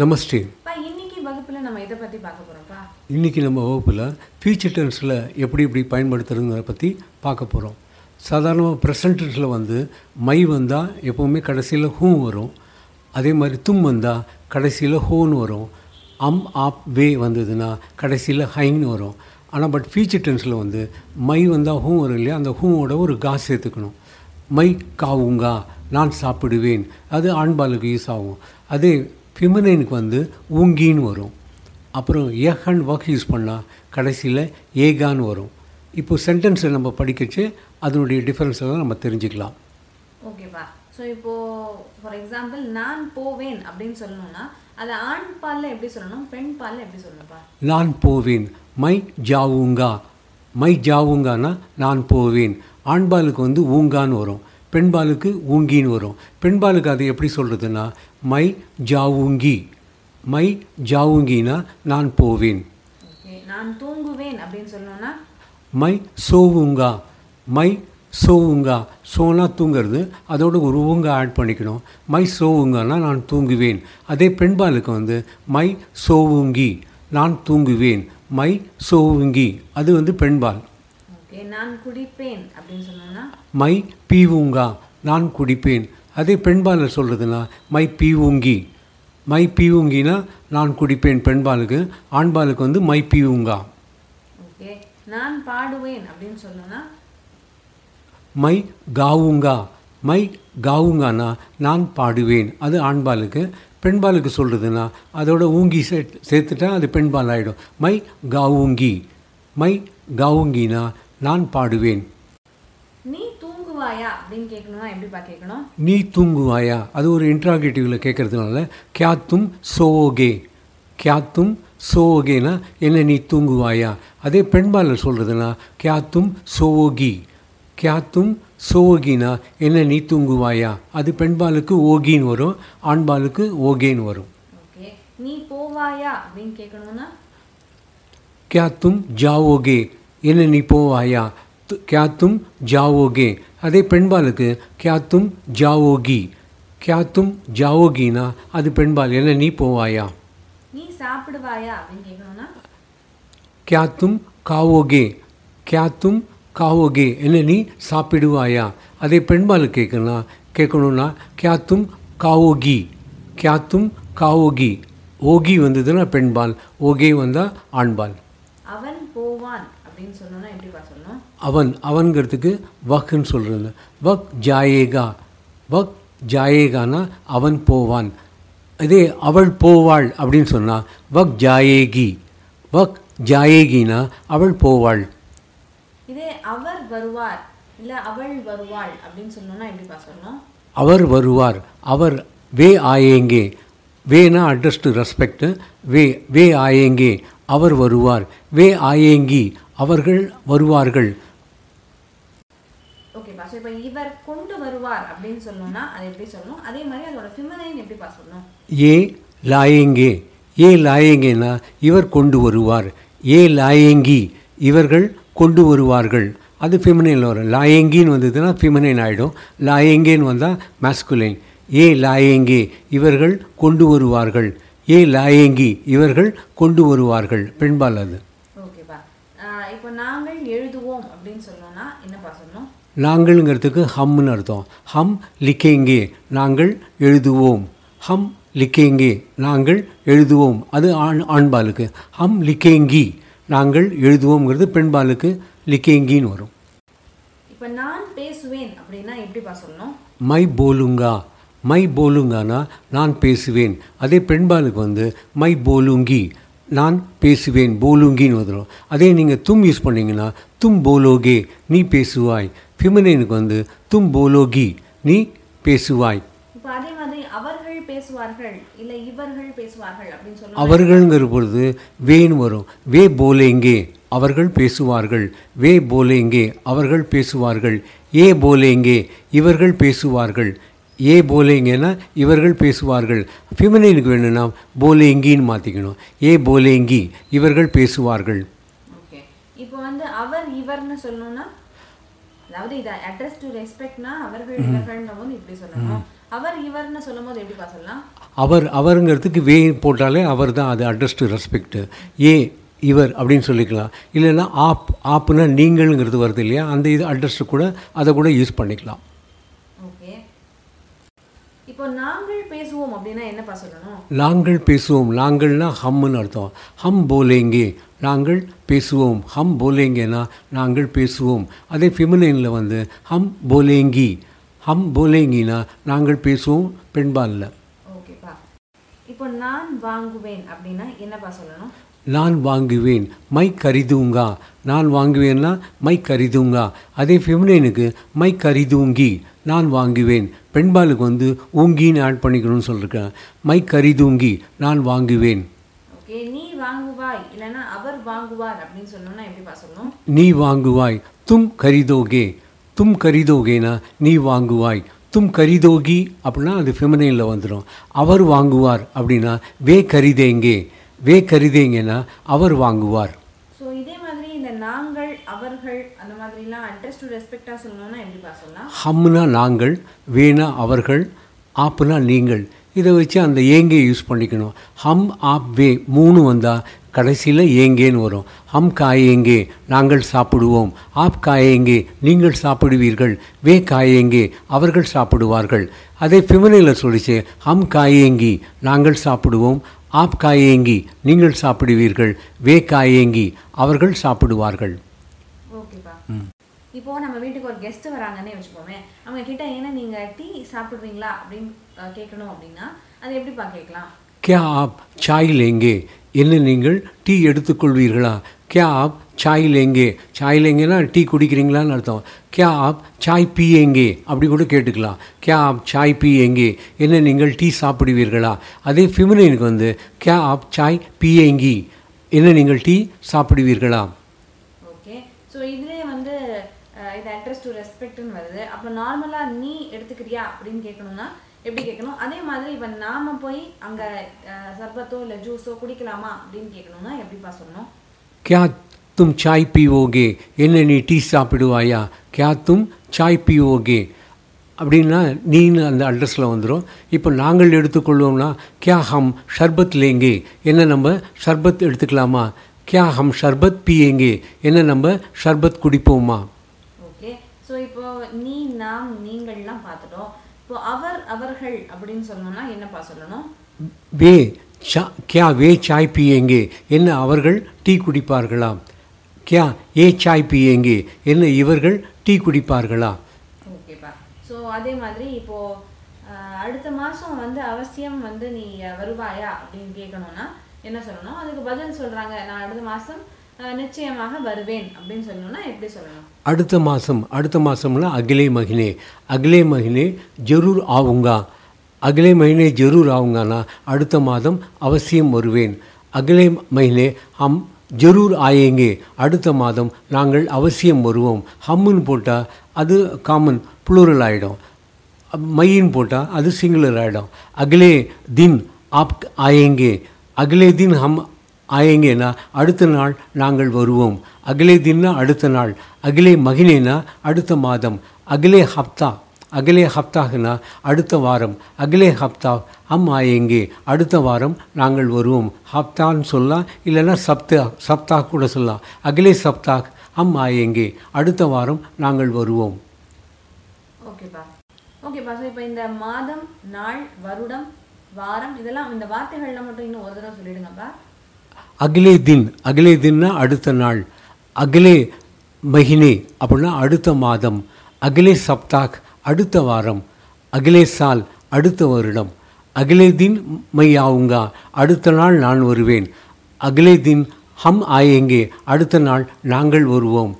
நமஸ்தே பா இன்னைக்கு வகுப்புல நம்ம இதை பத்தி பார்க்க போறோம்ப்பா இன்றைக்கி நம்ம வகுப்பில் ஃபியூச்சர் டென்ஸில் எப்படி எப்படி பயன்படுத்துறதுங்கிறத பற்றி பார்க்க போகிறோம் சாதாரணமாக ப்ரெசன்ட் டென்ஸில் வந்து மை வந்தால் எப்போவுமே கடைசியில் ஹூ வரும். அதே மாதிரி தும் வந்தால் கடைசியில் ஹோன்னு வரும். அம் ஆப் வே வந்ததுன்னா கடைசியில் ஹைன்னு வரும். ஆனால் பட் ஃபியூச்சர் டென்ஸில் வந்து மை வந்தால் ஹூ வரும் இல்லையா? அந்த ஹூவோட ஒரு கா சேர்த்துக்கணும். மை காவுங்கா நான் சாப்பிடுவேன். அது ஆண்பாலுக்கு யூஸ் ஆகும். அதே ஃபிமினைனுக்கு வந்து ஊங்கின்னு வரும். அப்புறம் அண்ட் ஒர்க் யூஸ் பண்ணால் கடைசியில் ஏகான்னு வரும். இப்போ சென்டென்ஸை நம்ம படிக்கச்சு அதனுடைய டிஃப்ரென்ஸ் எல்லாம் நம்ம தெரிஞ்சுக்கலாம். ஓகேப்பா ஸோ இப்போ ஃபார் எக்ஸாம்பிள் நான் போவேன் அப்படின்னு சொல்லணும்னா அதை ஆண் பால்ல எப்படி சொல்லணும்? பெண் பால்ல எப்படி சொல்லணும்ப்பா நான் போவேன். மை ஜாவுங்கா. மை ஜாவுங்கானா நான் போவேன். ஆண்பாலுக்கு வந்து ஊங்கான்னு வரும். பெண்பாலுக்கு ஊங்கின்னு வரும். பெண்பாலுக்கு அது எப்படி சொல்கிறதுனா மை ஜாவுங்கி. மை ஜாவுங்கினா நான் போவேன். நான் தூங்குவேன் அப்படின்னு சொல்லணும்னா? மை சோவுங்கா. மை சோவுங்கா. சோனா தூங்கிறது அதோட ஒரு ஊங்க ஆட் பண்ணிக்கணும். மை சோவுங்கானா நான் தூங்குவேன். அதே பெண்பாலுக்கு வந்து மை சோவுங்கி நான் தூங்குவேன். மை சோவுங்கி. அது வந்து பெண்பால். நான் குடிப்பேன் அப்படின்னு மை பீவுங்கா நான் குடிப்பேன். அதே பெண்பாலில் சொல்கிறதுனா மை பீவுங்கி. மை பீவுங்கினா நான் குடிப்பேன் பெண்பாலுக்கு ஆண்பாலுக்கு வந்து மை பீவுங்கா. ஓகே. நான் பாடுவேன் அப்படின்னு மை காவுங்கா. மை காவுங்கானா நான் பாடுவேன். அது ஆண்பாலுக்கு பெண்பாலுக்கு சொல்கிறதுனா அதோட ஊங்கி சே சேர்த்துட்டா அது பெண்பால் ஆகிடும் மை காவுங்கி. மை காவுங்கினா நான் பாடுவேன். நீ தூங்குவாயா அப்படின்னு கேட்கணும்னா எப்படிப்பா கேட்கணும்? நீ தூங்குவாயா? அது ஒரு இன்ட்ராகேட்டிவில் கேட்கறதுனால கியாத்தும் சோகே? கியாத்தும் சோகேனா? என்ன நீ தூங்குவாயா? அதே பெண்பாலில் சொல்கிறதுனா கியாத்தும் சோகி? கியா சோகினா? என்ன நீ தூங்குவாயா? அது பெண்பாலுக்கு ஓகின்னு வரும் ஆண்பாலுக்கு ஓகேன்னு வரும். நீ போவாயா அப்படின்னு கேட்கணும்னா? கியா ஜாவோகே? என்ன நீ போவாயா? கியாத்தும் ஜாவோகே. அதே பெண்பாலுக்கு கியாத்தும் ஜாவோகி. जाओगी ஜாவோகினா அது பெண்பால். என்ன நீ போவாயா? நீ சாப்பிடுவாயா கியாத்தும் காவோகே. क्या तुम என்ன நீ சாப்பிடுவாயா? அதே பெண்பால் கேட்கணும் கேட்கணும்னா கியாத்தும் காவோகி. கியாத்தும் காவோகி. ஓகி வந்ததுன்னா பெண்பால். ஓகே வந்தால் ஆண்பால். அவன் போவான். அப்படின்னு சொல்லணும்னா எப்படிப்பா சொல்லணும் அவன் அவன்கிறதுக்கு வக்ன்னு சொல்கிறது வக் ஜாயேகா. வக் ஜாயேகானா அவன் போவான். இதே அவள் போவாள் அப்படின்னு சொன்னால் வக் ஜாயேகி. வக் ஜாயேகினா அவள் போவாள். இதே அவர் வருவார் இல்ல அவள் வருவாள் அப்படின்னு எப்படிப்பா சொல்லணும் அவர் வருவார். அவர் வே ஆயேங்கே. வேனா அட்ரஸ் டு ரெஸ்பெக்ட். வே வே ஆயேங்கே. அவர் வருவார். வே ஆயேங்கி. அவர்கள் வருவார்கள். ஓகேப்பா ஸோ இப்போ இவர் கொண்டு வருவார் அப்படின்னு சொல்லணும்னா அது எப்படி சொல்லணும்? அதே மாதிரி அதோட ஃபிமனைன் எப்படிப்பா சொல்லணும்? ஏ லாயேங்கே. ஏ லாயேங்கேனா இவர் கொண்டு வருவார். ஏ லாயேங்கி இவர்கள் கொண்டு வருவார்கள். அது ஃபெமினைனில் வரும். லாயேங்கின்னு வந்ததுன்னா ஃபெமினைன் ஆகிடும் லாயேங்கேன்னு வந்தால் மேஸ்குலைன் ஏ லாயேங்கே இவர்கள் கொண்டு வருவார்கள். ஏ லாயேங்கி இவர்கள் கொண்டு வருவார்கள். பெண்பால் அது. இப்போ நாங்கள் எழுதுவோம் அப்படின்னு சொல்லணும்னா என்னப்பா சொல்லணும் நாங்கள்ங்கிறதுக்கு ஹம்னு அர்த்தம். ஹம் லிக்கேங்கே நாங்கள் எழுதுவோம். ஹம் லிக்கேங்கே நாங்கள் எழுதுவோம். அது ஆண் ஆண்பாலுக்கு ஹம் லிக்கேங்கி நாங்கள் எழுதுவோங்கிறது பெண்பாலுக்கு லிக்கேங்கின்னு வரும். இப்போ நான் பேசுவேன் அப்படின்னா எப்படிப்பா சொல்லணும் மை போலுங்கா. மை போலுங்கானா நான் பேசுவேன். அதே பெண்பாலுக்கு வந்து மை போலுங்கி. நான் பேசுவேன் போலுங்கின்னு வந்துடும் அதே நீங்கள் தும் யூஸ் பண்ணீங்கன்னா தும் போலோகே நீ பேசுவாய். ஃபிமினைனுக்கு வந்து தும் போலோகி நீ பேசுவாய். அதே மாதிரி அவர்கள் பேசுவார்கள் இல்ல இவர்கள் பேசுவார்கள் அப்படின்னு சொல்லணும் அவர்கள்ங்கிற பொழுது வேன்னு வரும். வே போலேங்கே அவர்கள் பேசுவார்கள். வே போலேங்கே அவர்கள் பேசுவார்கள். ஏ போலேங்கே இவர்கள் பேசுவார்கள். ஏ போலேங்கன்னா இவர்கள் பேசுவார்கள். ஃபிமினைனுக்கு வேணும்னா போலேங்கின்னு மாற்றிக்கணும் ஏ போலேங்கி இவர்கள் பேசுவார்கள். இப்போ வந்து அவர் இவர்னு சொல்லணும்னா அதாவது இதை அட்ரஸ் டு ரெஸ்பெக்ட்னா அவர்கள் இவர்கள்ன்ற போது இப்படி சொல்லணும். அவர் இவர்னு சொல்லும்போது எப்படிப்பா சொல்லலாம்? அவர் அவருங்கிறதுக்கு வே போட்டாலே அவர் தான் அது அட்ரஸ் டு ரெஸ்பெக்ட் ஏ இவர் அப்படின்னு சொல்லிக்கலாம். இல்லைன்னா ஆப் ஆப்புனா நீங்கள்ங்கிறது வருது இல்லையா? அந்த இது அட்ரஸ் கூட அதை கூட யூஸ் பண்ணிக்கலாம். இப்போ நாங்கள் பேசுவோம் அப்படின்னா என்னப்பா சொல்லணும்? நாங்கள் பேசுவோம். நாங்கள்னா ஹம்முன்னு அர்த்தம். ஹம் போலேங்கே. நாங்கள் பேசுவோம். ஹம் போலேங்கேனா நாங்கள் பேசுவோம். அதே ஃபிமினைனில் வந்து ஹம் போலேங்கி. ஹம் போலேங்கினா நாங்கள் பேசுவோம். பெண்பாலில். ஓகேப்பா. இப்போ நான் வாங்குவேன் அப்படின்னா என்னப்பா சொல்லணும்? நான் வாங்குவேன் மை கரிதூங்கா. நான் வாங்குவேன்னா மை கரிதூங்கா. அதே ஃபெமினைனுக்கு மை கரிதூங்கி. நான் வாங்குவேன். பெண்பாலுக்கு வந்து ஊங்கின்னு ஆட் பண்ணிக்கணும்னு சொல்லியிருக்கேன் மை கரிதூங்கி நான் வாங்குவேன். நீ வாங்குவாய். இல்லைன்னா அவர் வாங்குவார் அப்படின்னு சொல்லணும்னா எப்படிப்பா சொல்லணும்? நீ வாங்குவாய். தும் கரிதோகே. தும் கரிதோகேனா நீ வாங்குவாய். தும் கரிதோகி அப்படின்னா அது ஃபெமினைனில் வந்துடும் அவர் வாங்குவார் அப்படின்னா வே கரிதேங்கே. வே கரிதேங்கன்னா அவர் வாங்குவார். ஸோ இதே மாதிரி இந்த நாங்கள் அவர்கள் அந்த மாதிரிலாம் அட்ரஸ் டு ரெஸ்பெக்டாக சொல்லணும்னா சொல்லலாம்? ஹம்னா நாங்கள் வேணா அவர்கள் ஆப்புனா நீங்கள். இதை வச்சு அந்த ஏங்கே யூஸ் பண்ணிக்கணும். ஹம் ஆப் வே மூணு வந்தால் கடைசியில் ஏங்கேன்னு வரும். ஹம் காயேங்கே நாங்கள் சாப்பிடுவோம். ஆப் காயேங்கே நீங்கள் சாப்பிடுவீர்கள். வே காயேங்கே அவர்கள் சாப்பிடுவார்கள். அதே ஃபிமனையில் சொல்லிச்சு ஹம் காயேங்கி நாங்கள் சாப்பிடுவோம். ஆப் காயேங்கி நீங்கள் சாப்பிடுவீர்கள். வே காயேங்கி அவர்கள் சாப்பிடுவார்கள். இப்போ நம்ம வீட்டுக்கு ஒரு கெஸ்ட் வராங்கன்னே வச்சுக்கோமே அவங்க கிட்ட ஏன்னா நீங்க டீ சாப்பிடுவீங்களா அப்படின்னு கேட்கணும் அப்படின்னா அது எப்படிப்பா கேட்கலாம்? கே ஆப் சாய் லேங்கே என்ன நீங்கள் டீ எடுத்துக்கொள்வீர்களா? கே ஆப் சாய் லேங்கே சாய் லேங்கேனா டீ குடிக்கிறீங்களான்னு அர்த்தம். கே ஆப் சாய் பீயேங்கே அப்படி கூட கேட்டுக்கலாம். கே ஆப் சாய் பீயேங்கே என்ன நீங்கள் டீ சாப்பிடுவீர்களா? அதே ஃபிமினினுக்கு வந்து கே ஆப் சாய் பீயேங்கி என்ன நீங்கள் டீ சாப்பிடுவீர்களா? ஓகே. ஸோ இதுலேயே வந்து இது அட்ரஸ் டு ரெஸ்பெக்ட்னு வருது. அப்போ நார்மலாக நீ எடுத்துக்கிறியா அப்படின்னு கேட்கணும்னா எப்படி கேட்கணும் அதே மாதிரி இப்போ நாம் போய் அங்கே சர்பத்தோ இல்லை ஜூஸோ குடிக்கலாமா அப்படின்னு கேட்கணும்னா எப்படிப்பா சொல்லணும்? கே तुम चाय पीओगे என்ன நீ டீ சாப்பிடுவாயா क्या तुम चाय पीओगे அப்படின்னா நீன்னு அந்த அட்ரஸில் வந்துடும் இப்போ நாங்கள் எடுத்துக்கொள்வோம்னா क्या हम शरबत लेंगे என்ன நம்ம ஷர்பத் எடுத்துக்கலாமா क्या हम शरबत पिएंगे என்ன நம்ம ஷர்பத் குடிப்போமா ஓகே ஸோ இப்போ நீ நாம் நீங்கள்லாம் பார்த்துட்டோம் இப்போ அவர் அவர்கள் அப்படின்னு சொல்லணும்னா என்னப்பா சொல்லணும் வே சா क्या வே சாய் पिएंगे என்ன அவர்கள் டீ குடிப்பார்களா क्या ஏ சாய் பியேங்கே என்ன இவர்கள் டீ குடிப்பார்களா? ஓகேப்பா ஸோ அதே மாதிரி இப்போது அடுத்த மாதம் வந்து அவசியம் வந்து நீ வருவாயா அப்படின்னு கேட்கணும்னா என்ன சொல்லணும் அதுக்கு பதில் சொல்கிறாங்க நான் அடுத்த மாதம் நிச்சயமாக வருவேன் அப்படின்னு சொல்லணும்னா எப்படி சொல்லணும்? அடுத்த மாதம் அடுத்த மாதம்னா அகிலே மகினே. அகிலே மகினே ஜரூர் ஆவுங்கா. அகிலே மகினே ஜரூர் ஆவுங்கானா? அடுத்த மாதம் அவசியம் வருவேன். அகிலே மகினே அம் ஜரூர் ஆயேங்கே. அடுத்த மாதம் நாங்கள் அவசியம் வருவோம். ஹம்முன்னு போட்டால் அது காமன் ப்ளூரல் ஆகிடும் மையின் போட்டால் அது சிங்குலர் ஆகிடும் அகிலே தின் ஆப் ஆயேங்கே. அகிலே தின் ஹம் ஆயேங்கேனா அடுத்த நாள் நாங்கள் வருவோம். அகிலே தின்னா அடுத்த நாள். அகிலே மகினேனா அடுத்த மாதம். அகிலே ஹப்தா அகிலே ஹப்தாகனா அடுத்த வாரம். அகிலே ஹப்தா ஹம் ஆயேங்கே அடுத்த வாரம் நாங்கள் வருவோம். ஹப்தான்னு சொல்லலாம் இல்லைன்னா சப்தா சப்தா கூட சொல்லலாம் அகிலே சப்தாக் ஹம் ஆயேங்கே அடுத்த வாரம் நாங்கள் வருவோம். ஓகேப்பா ஓகேப்பா ஸோ இப்போ இந்த மாதம் நாள் வருடம் வாரம் இதெல்லாம் இந்த வார்த்தைகள்லாம் மட்டும் இன்னும் ஒரு தடவை சொல்லிடுங்கப்பா அகிலே தின். அகிலே தின்னா அடுத்த நாள். அகிலே மகினே அப்படின்னா அடுத்த மாதம். அகிலே சப்தாக் அடுத்த வாரம் அகிலேஷால் அடுத்த வருடம் அகிலே தின் மை ஆவுங்கா அடுத்த நாள் நான் வருவேன். அகிலே தின் ஹம் ஆயேங்கே அடுத்த நாள் நாங்கள் வருவோம்.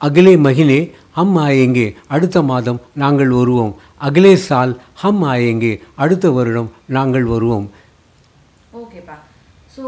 அகிலே மகினே ஹம் ஆயேங்கே அடுத்த மாதம் நாங்கள் வருவோம். அகிலே சால் ஹம் ஆயேங்கே அடுத்த வருடம் நாங்கள் வருவோம். ஓகேப்பா. ஸோ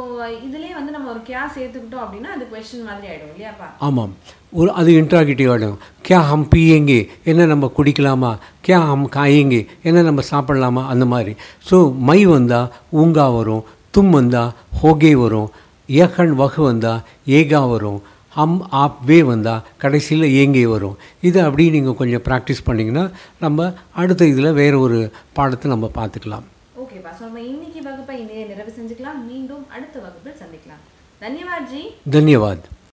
இதுலேயே வந்து நம்ம ஒரு கியா சேர்த்துக்கிட்டோம் அப்படின்னா அது கொஸ்டின் மாதிரி ஆகிடும் இல்லையாப்பா ஆமாம். ஒரு அது இன்ட்ராகேட்டிவ் ஆகிடும் கியா ஹம் பியேங்கே என்ன நம்ம குடிக்கலாமா? கியா ஹம் காயேங்கே என்ன நம்ம சாப்பிடலாமா? அந்த மாதிரி. ஸோ மை வந்தால் ஊங்கா வரும் தும் வந்தால் ஹோகே வரும் ஏகன் வகு வந்தால் ஏகா வரும் ஹம் ஆப் வே வந்தால் கடைசியில் ஏங்கே வரும். இதை அப்படியே நீங்கள் கொஞ்சம் ப்ராக்டிஸ் பண்ணிங்கன்னா நம்ம அடுத்த இதில் வேறு ஒரு பாடத்தை நம்ம பார்த்துக்கலாம். ஓகேப்பா ஸோ நம்ம இன்னைக்கு வகுப்பை இணைய நிறைவு செஞ்சுக்கலாம். மீண்டும் அடுத்த வகுப்பில் சந்திக்கலாம். தன்யவாத் ஜி. தன்யவாத்.